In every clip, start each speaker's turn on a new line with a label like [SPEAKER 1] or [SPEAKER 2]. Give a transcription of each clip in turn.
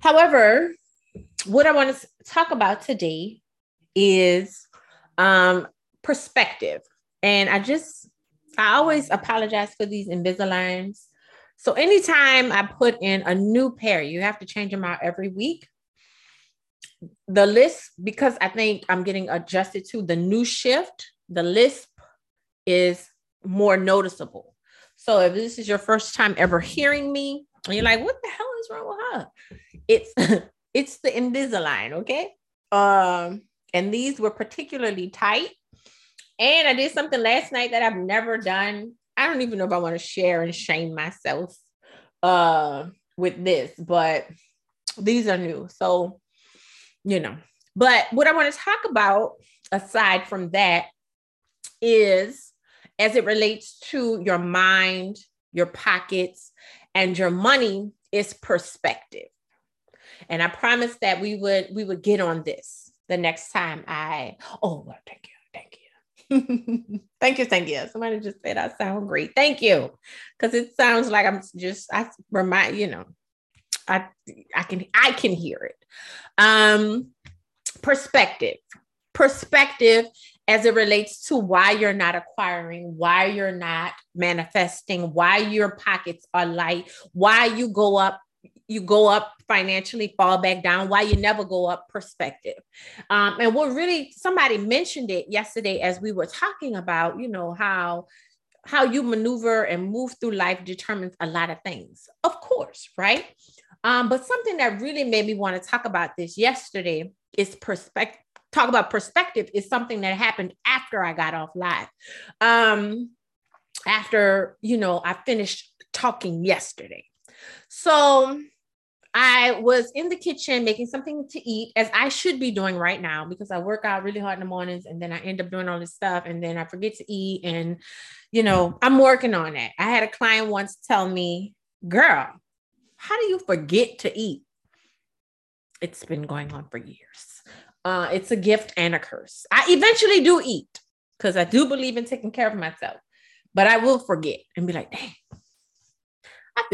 [SPEAKER 1] However, what I want to talk about today is um, perspective. And I just, I always apologize for these Invisaligns. So anytime I put in a new pair, you have to change them out every week. The list, because I think I'm getting adjusted to the new shift, the lisp is more noticeable. So if this is your first time ever hearing me, and you're like, what the hell is wrong with her? It's it's the Invisalign, okay? Um, and these were particularly tight. And I did something last night that I've never done. I don't even know if I want to share and shame myself uh with this, but these are new. So, you know, but what I want to talk about aside from that is as it relates to your mind, your pockets, and your money is perspective. And I promised that we would we would get on this the next time I oh well, thank you, thank you. thank you, thank you. Somebody just said I sound great. Thank you. Because it sounds like I'm just I remind, you know, I I can I can hear it. Um perspective. Perspective as it relates to why you're not acquiring, why you're not manifesting, why your pockets are light, why you go up you go up financially, fall back down, why you never go up perspective. Um, and what really somebody mentioned it yesterday as we were talking about, you know, how how you maneuver and move through life determines a lot of things, of course, right? Um, but something that really made me want to talk about this yesterday is perspective. Talk about perspective is something that happened after I got off live. Um, after you know, I finished talking yesterday. So I was in the kitchen making something to eat, as I should be doing right now because I work out really hard in the mornings and then I end up doing all this stuff and then I forget to eat. And, you know, I'm working on it. I had a client once tell me, Girl, how do you forget to eat? It's been going on for years. Uh, it's a gift and a curse. I eventually do eat because I do believe in taking care of myself, but I will forget and be like, dang,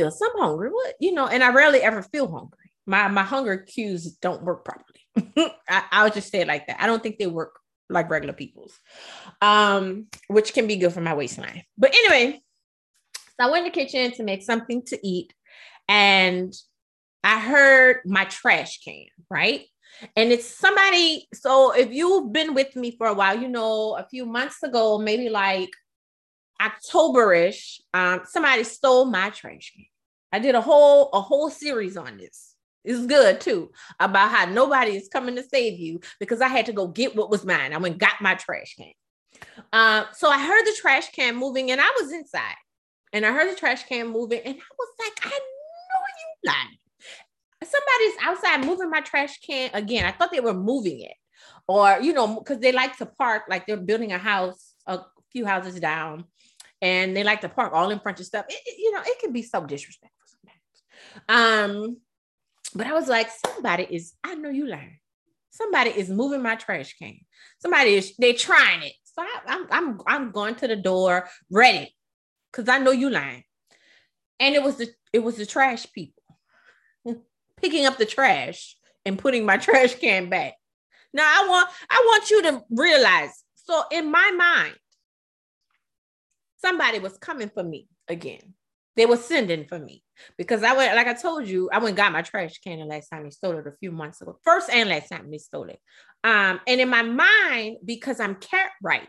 [SPEAKER 1] feel some hungry. What you know, and I rarely ever feel hungry. My my hunger cues don't work properly. I, I'll just say it like that. I don't think they work like regular people's, um, which can be good for my waistline. But anyway, so I went in the kitchen to make something to eat, and I heard my trash can, right? And it's somebody. So if you've been with me for a while, you know, a few months ago, maybe like Octoberish, um, somebody stole my trash can. I did a whole a whole series on this. It's good too about how nobody is coming to save you because I had to go get what was mine. I went got my trash can. Uh, so I heard the trash can moving, and I was inside, and I heard the trash can moving, and I was like, I know you lying. Somebody's outside moving my trash can again. I thought they were moving it, or you know, because they like to park like they're building a house a few houses down and they like to park all in front of stuff. It, it, you know, it can be so disrespectful sometimes. Um, but I was like, somebody is, I know you lying. Somebody is moving my trash can. Somebody is, they're trying it. So I, I'm, I'm, I'm going to the door ready because I know you lying. And it was the, it was the trash people picking up the trash and putting my trash can back. Now I want, I want you to realize. So in my mind, somebody was coming for me again. They were sending for me because I went, like I told you, I went got my trash can the last time they stole it a few months ago. First and last time they stole it. Um, and in my mind, because I'm care right,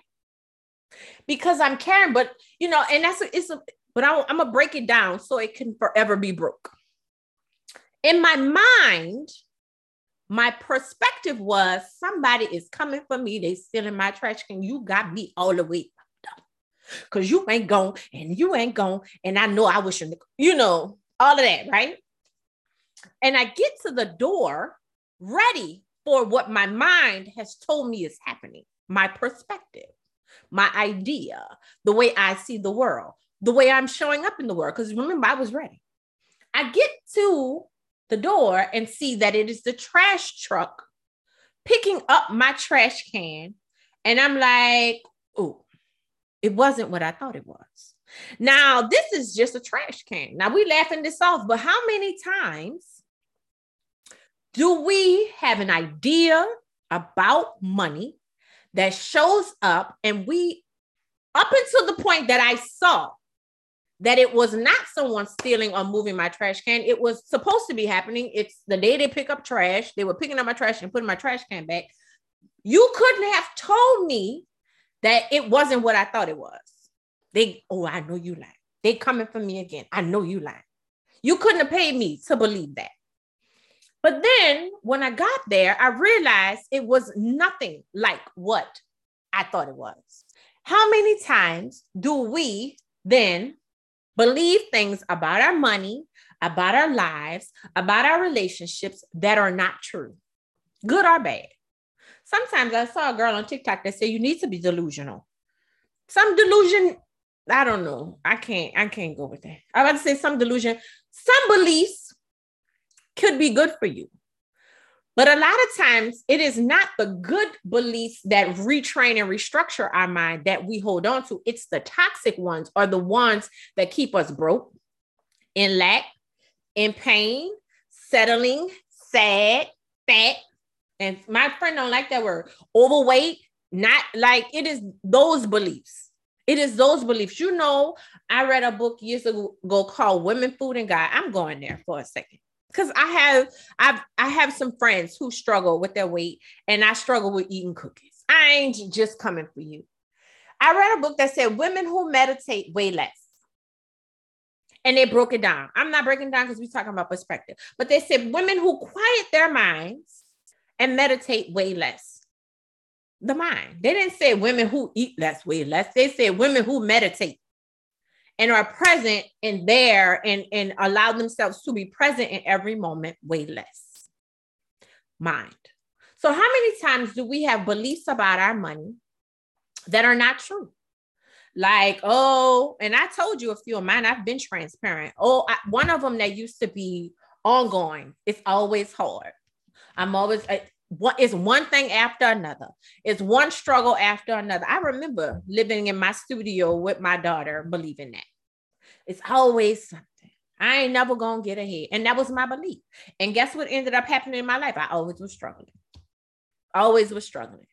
[SPEAKER 1] because I'm caring, but you know, and that's a, it's a, but I, I'm gonna break it down so it can forever be broke. In my mind, my perspective was somebody is coming for me. They stealing my trash can. You got me all the way because you ain't gone and you ain't gone. And I know I wish, you know, all of that, right? And I get to the door ready for what my mind has told me is happening, my perspective, my idea, the way I see the world, the way I'm showing up in the world. Because remember, I was ready. I get to the door and see that it is the trash truck picking up my trash can. And I'm like, oh, it wasn't what I thought it was. Now, this is just a trash can. Now, we laughing this off, but how many times Do we have an idea about money that shows up and we up until the point that I saw that it was not someone stealing or moving my trash can. It was supposed to be happening. It's the day they pick up trash. They were picking up my trash and putting my trash can back. You couldn't have told me that it wasn't what I thought it was. They, oh, I know you lying. They coming for me again. I know you lying. You couldn't have paid me to believe that. But then when I got there, I realized it was nothing like what I thought it was. How many times do we then believe things about our money, about our lives, about our relationships that are not true, good or bad? Sometimes I saw a girl on TikTok that said you need to be delusional. Some delusion, I don't know. I can't, I can't go with that. I about to say some delusion, some beliefs could be good for you. But a lot of times it is not the good beliefs that retrain and restructure our mind that we hold on to. It's the toxic ones or the ones that keep us broke, in lack, in pain, settling, sad, fat. And my friend don't like that word, overweight, not like it is those beliefs. It is those beliefs. You know, I read a book years ago called Women, Food, and God. I'm going there for a second because I have I've I have some friends who struggle with their weight, and I struggle with eating cookies. I ain't just coming for you. I read a book that said women who meditate weigh less. And they broke it down. I'm not breaking down because we're talking about perspective, but they said women who quiet their minds and meditate weigh less. The mind. They didn't say women who eat less weigh less. They said women who meditate and are present and there and, and allow themselves to be present in every moment weigh less. Mind. So, how many times do we have beliefs about our money that are not true? Like, oh, and I told you a few of mine, I've been transparent. Oh, I, one of them that used to be ongoing, it's always hard. I'm always, what is one thing after another. It's one struggle after another. I remember living in my studio with my daughter, believing that. It's always something. I ain't never gonna get ahead. And that was my belief. And guess what ended up happening in my life? I always was struggling. Always was struggling.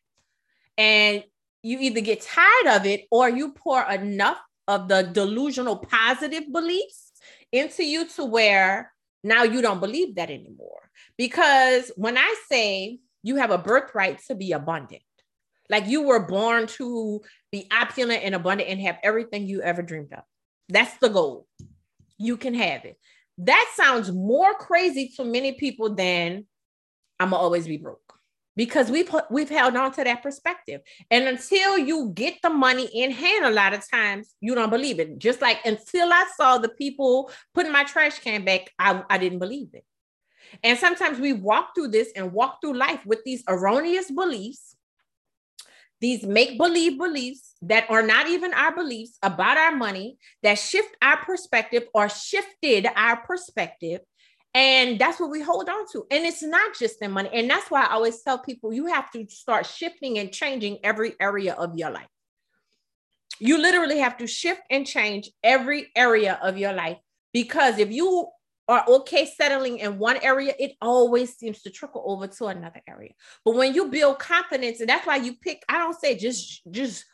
[SPEAKER 1] And you either get tired of it or you pour enough of the delusional positive beliefs into you to where now you don't believe that anymore. Because when I say you have a birthright to be abundant. Like you were born to be opulent and abundant and have everything you ever dreamed of. That's the goal. You can have it. That sounds more crazy to many people than I'm gonna always be broke because we've we've held on to that perspective. And until you get the money in hand, a lot of times you don't believe it. Just like until I saw the people putting my trash can back, I, I didn't believe it. And sometimes we walk through this and walk through life with these erroneous beliefs, these make believe beliefs that are not even our beliefs about our money, that shift our perspective or shifted our perspective. And that's what we hold on to. And it's not just the money. And that's why I always tell people you have to start shifting and changing every area of your life. You literally have to shift and change every area of your life because if you are okay settling in one area, it always seems to trickle over to another area. But when you build confidence, and that's why you pick, I don't say just just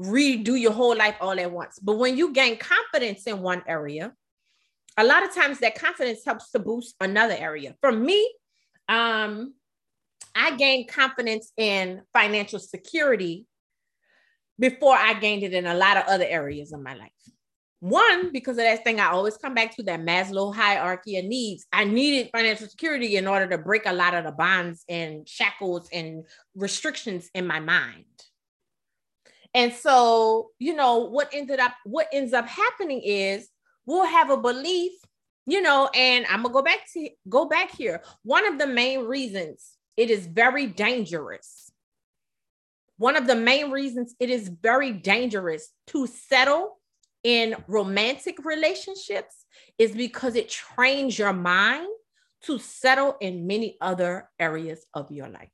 [SPEAKER 1] redo your whole life all at once. But when you gain confidence in one area, a lot of times that confidence helps to boost another area. For me, um, I gained confidence in financial security before I gained it in a lot of other areas of my life. One, because of that thing, I always come back to that Maslow hierarchy of needs. I needed financial security in order to break a lot of the bonds and shackles and restrictions in my mind. And so, you know, what ended up, what ends up happening is we'll have a belief, you know, and I'm gonna go back to go back here. One of the main reasons it is very dangerous. One of the main reasons it is very dangerous to settle in romantic relationships is because it trains your mind to settle in many other areas of your life.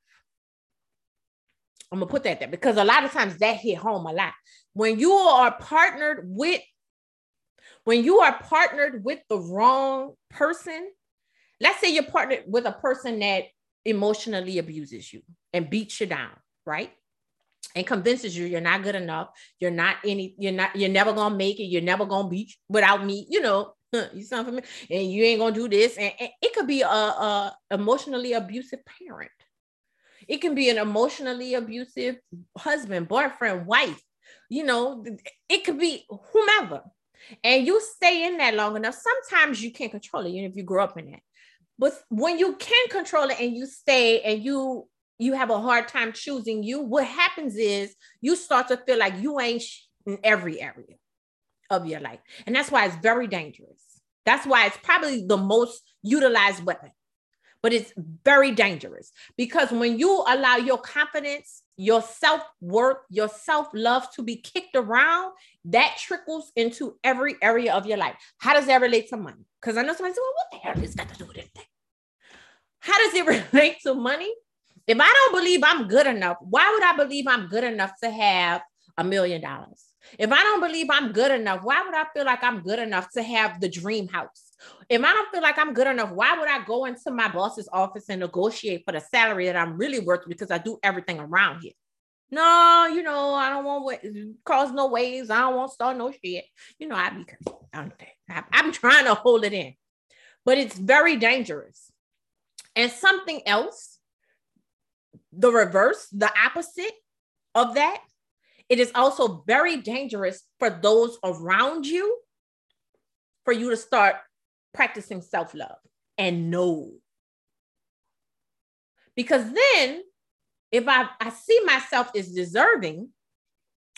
[SPEAKER 1] I'm gonna put that there because a lot of times that hit home a lot. When you are partnered with, when you are partnered with the wrong person, let's say you're partnered with a person that emotionally abuses you and beats you down, right? And convinces you you're not good enough, you're not any, you're not, you're never gonna make it, you're never gonna be without me, you know, you sound familiar, and you ain't gonna do this. And, and it could be a, a emotionally abusive parent. It can be an emotionally abusive husband, boyfriend, wife. You know, it could be whomever. And you stay in that long enough. Sometimes you can't control it, even if you grew up in it. But when you can control it and you stay and you you have a hard time choosing you, what happens is you start to feel like you ain't in every area of your life. And that's why it's very dangerous. That's why it's probably the most utilized weapon. But it's very dangerous because when you allow your confidence, your self worth, your self love to be kicked around, that trickles into every area of your life. How does that relate to money? Because I know somebody says, well, what the hell is that to do with anything? How does it relate to money? If I don't believe I'm good enough, why would I believe I'm good enough to have a million dollars? If I don't believe I'm good enough, why would I feel like I'm good enough to have the dream house? If I don't feel like I'm good enough, why would I go into my boss's office and negotiate for the salary that I'm really worth because I do everything around here? No, you know, I don't want to cause no waves. I don't want to start no shit. You know, I be I don't know. I'm trying to hold it in, but it's very dangerous. And something else, the reverse, the opposite of that it is also very dangerous for those around you for you to start practicing self love and know. Because then, if I, I see myself as deserving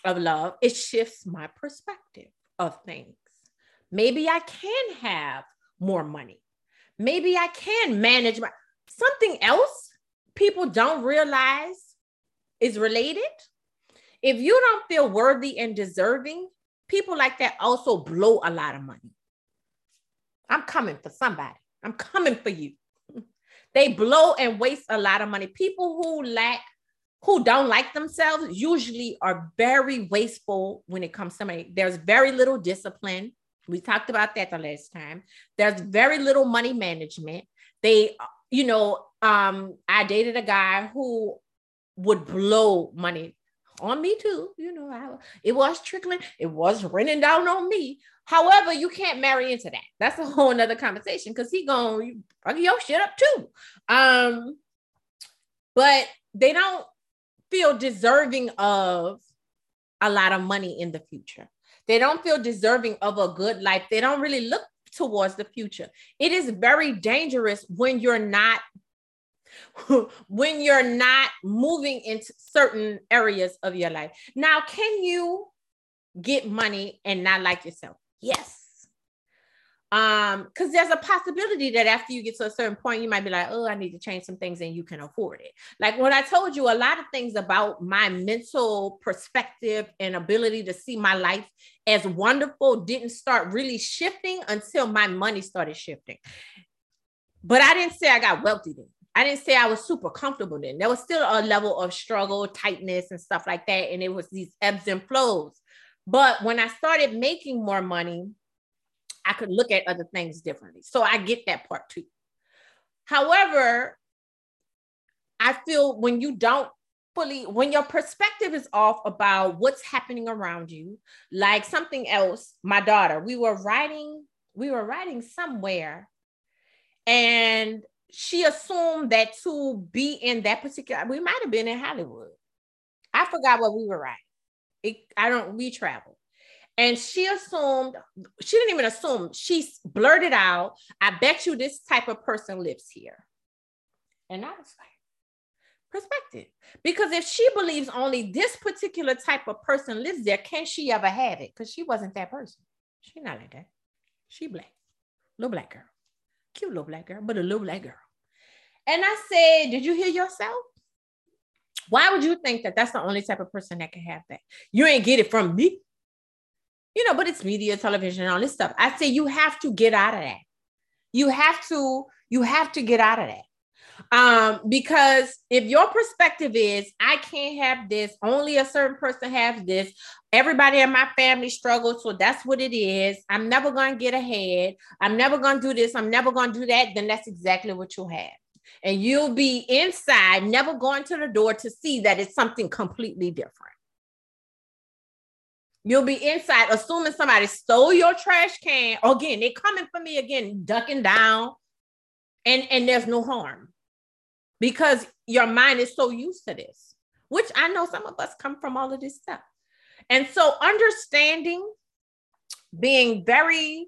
[SPEAKER 1] of love, it shifts my perspective of things. Maybe I can have more money. Maybe I can manage my something else people don't realize is related if you don't feel worthy and deserving, people like that also blow a lot of money. I'm coming for somebody. I'm coming for you. They blow and waste a lot of money. People who lack, who don't like themselves, usually are very wasteful when it comes to money. There's very little discipline. We talked about that the last time. There's very little money management. They, you know, um, I dated a guy who would blow money on me too. You know, I, it was trickling, it was raining down on me. However, you can't marry into that. That's a whole nother conversation because he gonna fuck your shit up too. Um, but they don't feel deserving of a lot of money in the future. They don't feel deserving of a good life. They don't really look towards the future. It is very dangerous when you're not when you're not moving into certain areas of your life. Now, can you get money and not like yourself? Yes. Um, because there's a possibility that after you get to a certain point, you might be like, oh, I need to change some things and you can afford it. Like when I told you a lot of things about my mental perspective and ability to see my life as wonderful didn't start really shifting until my money started shifting. But I didn't say I got wealthy then. I didn't say I was super comfortable then. There was still a level of struggle, tightness, and stuff like that. And it was these ebbs and flows. But when I started making more money, I could look at other things differently. So I get that part too. However, I feel when you don't fully, when your perspective is off about what's happening around you, like something else, my daughter, we were riding, we were riding somewhere and she assumed that to be in that particular, we might have been in Hollywood. I forgot what we were at. It, I don't, we traveled. And she assumed, she didn't even assume, she blurted out, I bet you this type of person lives here. And I was like, perspective. Because if she believes only this particular type of person lives there, can she ever have it? Because she wasn't that person. She not like that. She black, little black girl cute little black girl, but a little black girl. And I said, Did you hear yourself? Why would you think that that's the only type of person that can have that? You ain't get it from me. You know, but it's media, television, all this stuff. I say you have to get out of that. You have to, you have to get out of that. Um, because if your perspective is, I can't have this, only a certain person has this, everybody in my family struggles, so that's what it is. I'm never to get ahead. I'm never to do this. I'm never to do that. Then that's exactly what you'll have. and you'll be inside, never going to the door to see that it's something completely different. You'll be inside, assuming somebody stole your trash can. Again, they're coming for me again, ducking down, and and there's no harm because your mind is so used to this. Which I know some of us come from all of this stuff, and so understanding, being very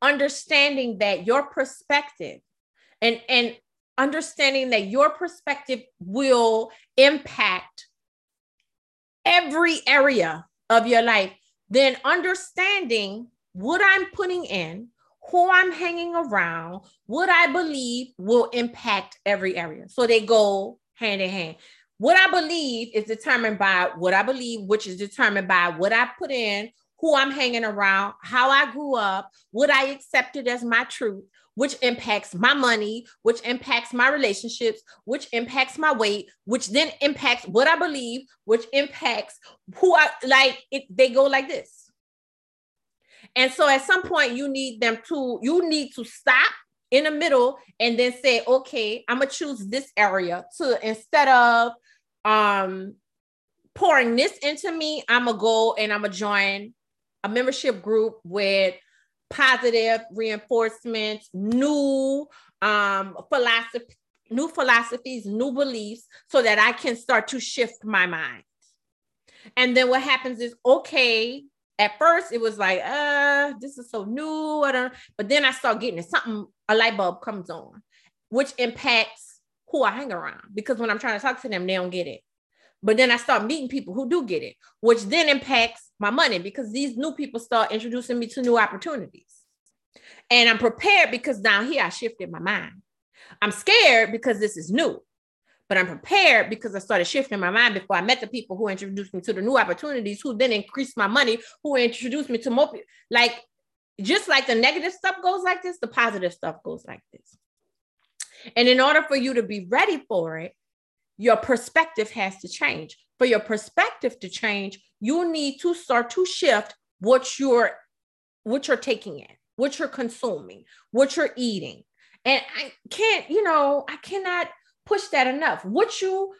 [SPEAKER 1] understanding that your perspective, and and understanding that your perspective will impact every area of your life, then understanding what I'm putting in, who I'm hanging around, what I believe will impact every area. So they go hand in hand. What I believe is determined by what I believe, which is determined by what I put in, who I'm hanging around, how I grew up, what I accepted as my truth, which impacts my money, which impacts my relationships, which impacts my weight, which then impacts what I believe, which impacts who I like. It, they go like this. And so at some point, you need them to, you need to stop in the middle and then say, okay, I'm gonna choose this area to instead of um pouring this into me, I'm gonna go and I'm gonna join a membership group with positive reinforcements, new um, philosophy, new philosophies, new beliefs, so that I can start to shift my mind. And then what happens is, okay, at first it was like, uh, this is so new, I don't, but then I start getting it, something, a light bulb comes on, which impacts who I hang around. Because when I'm trying to talk to them, they don't get it. But then I start meeting people who do get it, which then impacts my money because these new people start introducing me to new opportunities. And I'm prepared because down here I shifted my mind. I'm scared because this is new, but I'm prepared because I started shifting my mind before I met the people who introduced me to the new opportunities, who then increased my money, who introduced me to more. Like, just like the negative stuff goes like this, the positive stuff goes like this. And in order for you to be ready for it, your perspective has to change. For your perspective to change, you need to start to shift what you're what you're taking in, what you're consuming, what you're eating. And I can't, you know, I cannot push that enough. What you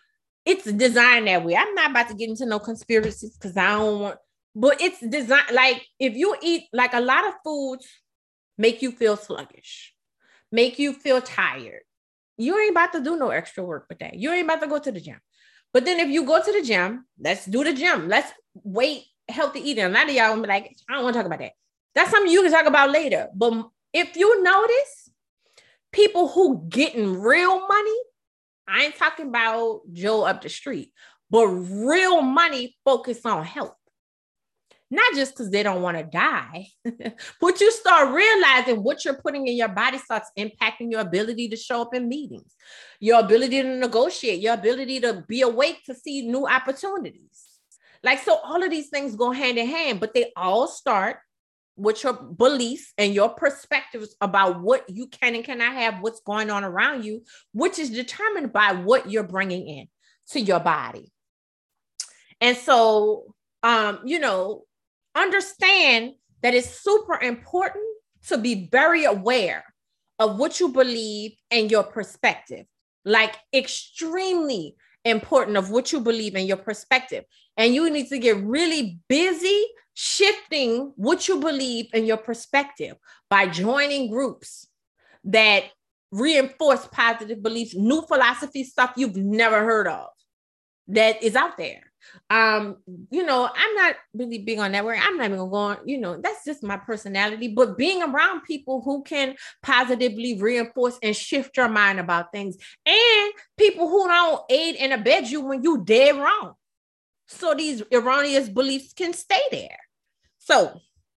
[SPEAKER 1] it's designed that way. I'm not about to get into no conspiracies because I don't want, but it's designed like if you eat like a lot of foods make you feel sluggish, make you feel tired, you ain't about to do no extra work with that. You ain't about to go to the gym. But then if you go to the gym, let's do the gym. Let's wait healthy eating. A lot of y'all will be like, I don't want to talk about that. That's something you can talk about later. But if you notice, people who getting real money, I ain't talking about Joe up the street, but real money focus on health not just because they don't want to die, but you start realizing what you're putting in your body starts impacting your ability to show up in meetings, your ability to negotiate, your ability to be awake to see new opportunities. Like, so all of these things go hand in hand, but they all start with your beliefs and your perspectives about what you can and cannot have, what's going on around you, which is determined by what you're bringing in to your body. And so, um, you know, understand that it's super important to be very aware of what you believe and your perspective. Like, extremely important of what you believe and your perspective. And you need to get really busy shifting what you believe and your perspective by joining groups that reinforce positive beliefs, new philosophy stuff you've never heard of that is out there um you know i'm not really big on network i'm not even gonna go on you know that's just my personality. But being around people who can positively reinforce and shift your mind about things and people who don't aid and abet you when you dead wrong. So these erroneous beliefs can stay there. So